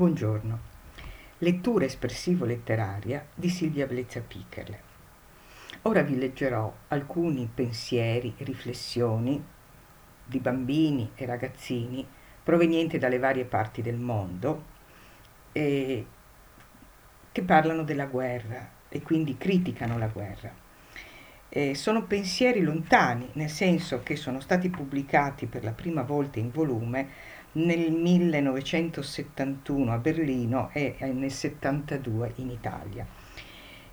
Buongiorno. Lettura espressivo-letteraria di Silvia Blezza Piccherle. Ora vi leggerò alcuni pensieri, riflessioni di bambini e ragazzini provenienti dalle varie parti del mondo eh, che parlano della guerra e quindi criticano la guerra. Eh, sono pensieri lontani, nel senso che sono stati pubblicati per la prima volta in volume nel 1971 a Berlino e nel 72 in Italia.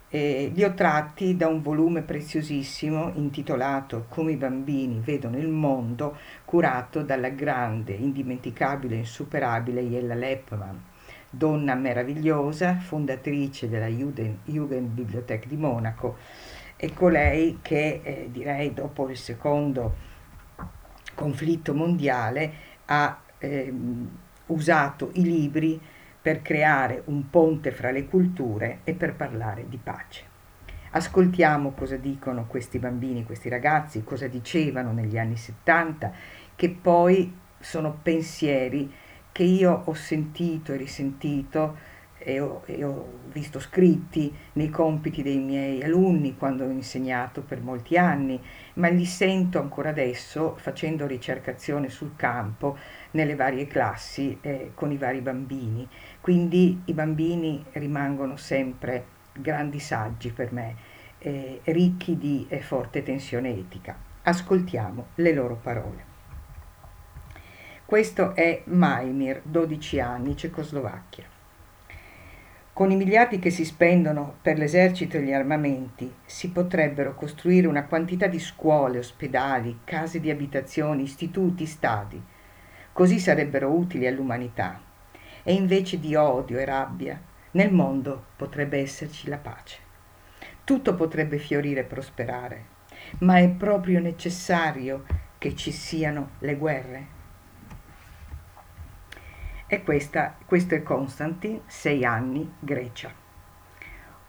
Eh, li ho tratti da un volume preziosissimo intitolato Come i bambini vedono il mondo, curato dalla grande, indimenticabile e insuperabile Jella Leppmann, donna meravigliosa, fondatrice della Jugend, Jugendbibliothek di Monaco e colei che eh, direi dopo il secondo conflitto mondiale ha ehm, usato i libri per creare un ponte fra le culture e per parlare di pace. Ascoltiamo cosa dicono questi bambini, questi ragazzi, cosa dicevano negli anni 70, che poi sono pensieri che io ho sentito e risentito e ho, e ho, visto scritti nei compiti dei miei alunni quando ho insegnato per molti anni, ma li sento ancora adesso facendo ricercazione sul campo nelle varie classi eh, con i vari bambini. Quindi i bambini rimangono sempre grandi saggi per me, eh, ricchi di eh, forte tensione etica. Ascoltiamo le loro parole. Questo è Maimir, 12 anni, Cecoslovacchia. Con i miliardi che si spendono per l'esercito e gli armamenti si potrebbero costruire una quantità di scuole, ospedali, case di abitazione, istituti, stadi. Così sarebbero utili all'umanità. E invece di odio e rabbia, nel mondo potrebbe esserci la pace. Tutto potrebbe fiorire e prosperare, ma è proprio necessario che ci siano le guerre? E questa, questo è Constantin, sei anni, Grecia.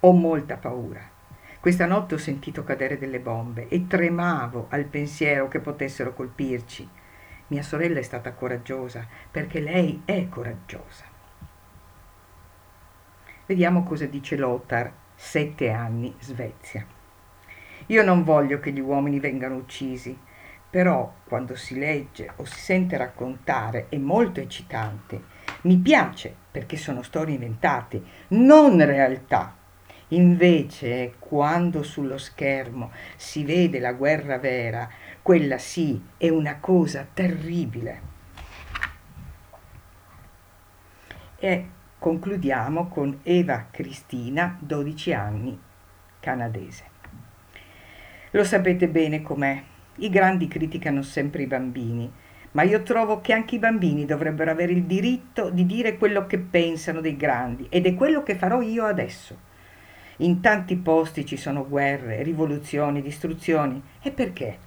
Ho molta paura. Questa notte ho sentito cadere delle bombe e tremavo al pensiero che potessero colpirci. Mia sorella è stata coraggiosa perché lei è coraggiosa. Vediamo cosa dice Lothar, sette anni, Svezia. Io non voglio che gli uomini vengano uccisi, però quando si legge o si sente raccontare è molto eccitante. Mi piace perché sono storie inventate, non realtà. Invece, quando sullo schermo si vede la guerra vera, quella sì è una cosa terribile. E concludiamo con Eva Cristina, 12 anni, canadese. Lo sapete bene com'è i grandi criticano sempre i bambini, ma io trovo che anche i bambini dovrebbero avere il diritto di dire quello che pensano dei grandi ed è quello che farò io adesso. In tanti posti ci sono guerre, rivoluzioni, distruzioni. E perché?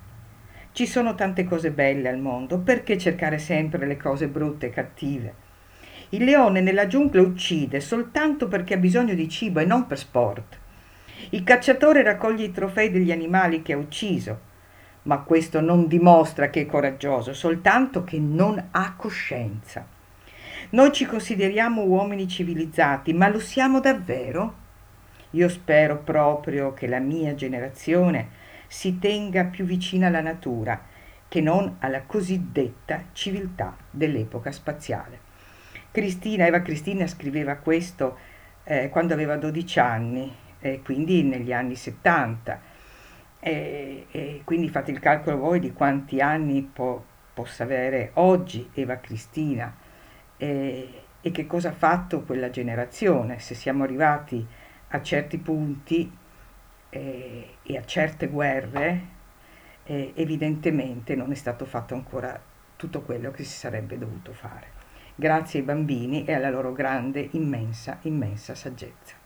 Ci sono tante cose belle al mondo, perché cercare sempre le cose brutte e cattive? Il leone nella giungla uccide soltanto perché ha bisogno di cibo e non per sport. Il cacciatore raccoglie i trofei degli animali che ha ucciso ma questo non dimostra che è coraggioso, soltanto che non ha coscienza. Noi ci consideriamo uomini civilizzati, ma lo siamo davvero? Io spero proprio che la mia generazione si tenga più vicina alla natura che non alla cosiddetta civiltà dell'epoca spaziale. Cristina, Eva Cristina scriveva questo eh, quando aveva 12 anni, eh, quindi negli anni 70 e, e quindi fate il calcolo voi di quanti anni po, possa avere oggi Eva Cristina e, e che cosa ha fatto quella generazione, se siamo arrivati a certi punti eh, e a certe guerre, eh, evidentemente non è stato fatto ancora tutto quello che si sarebbe dovuto fare. Grazie ai bambini e alla loro grande, immensa, immensa saggezza.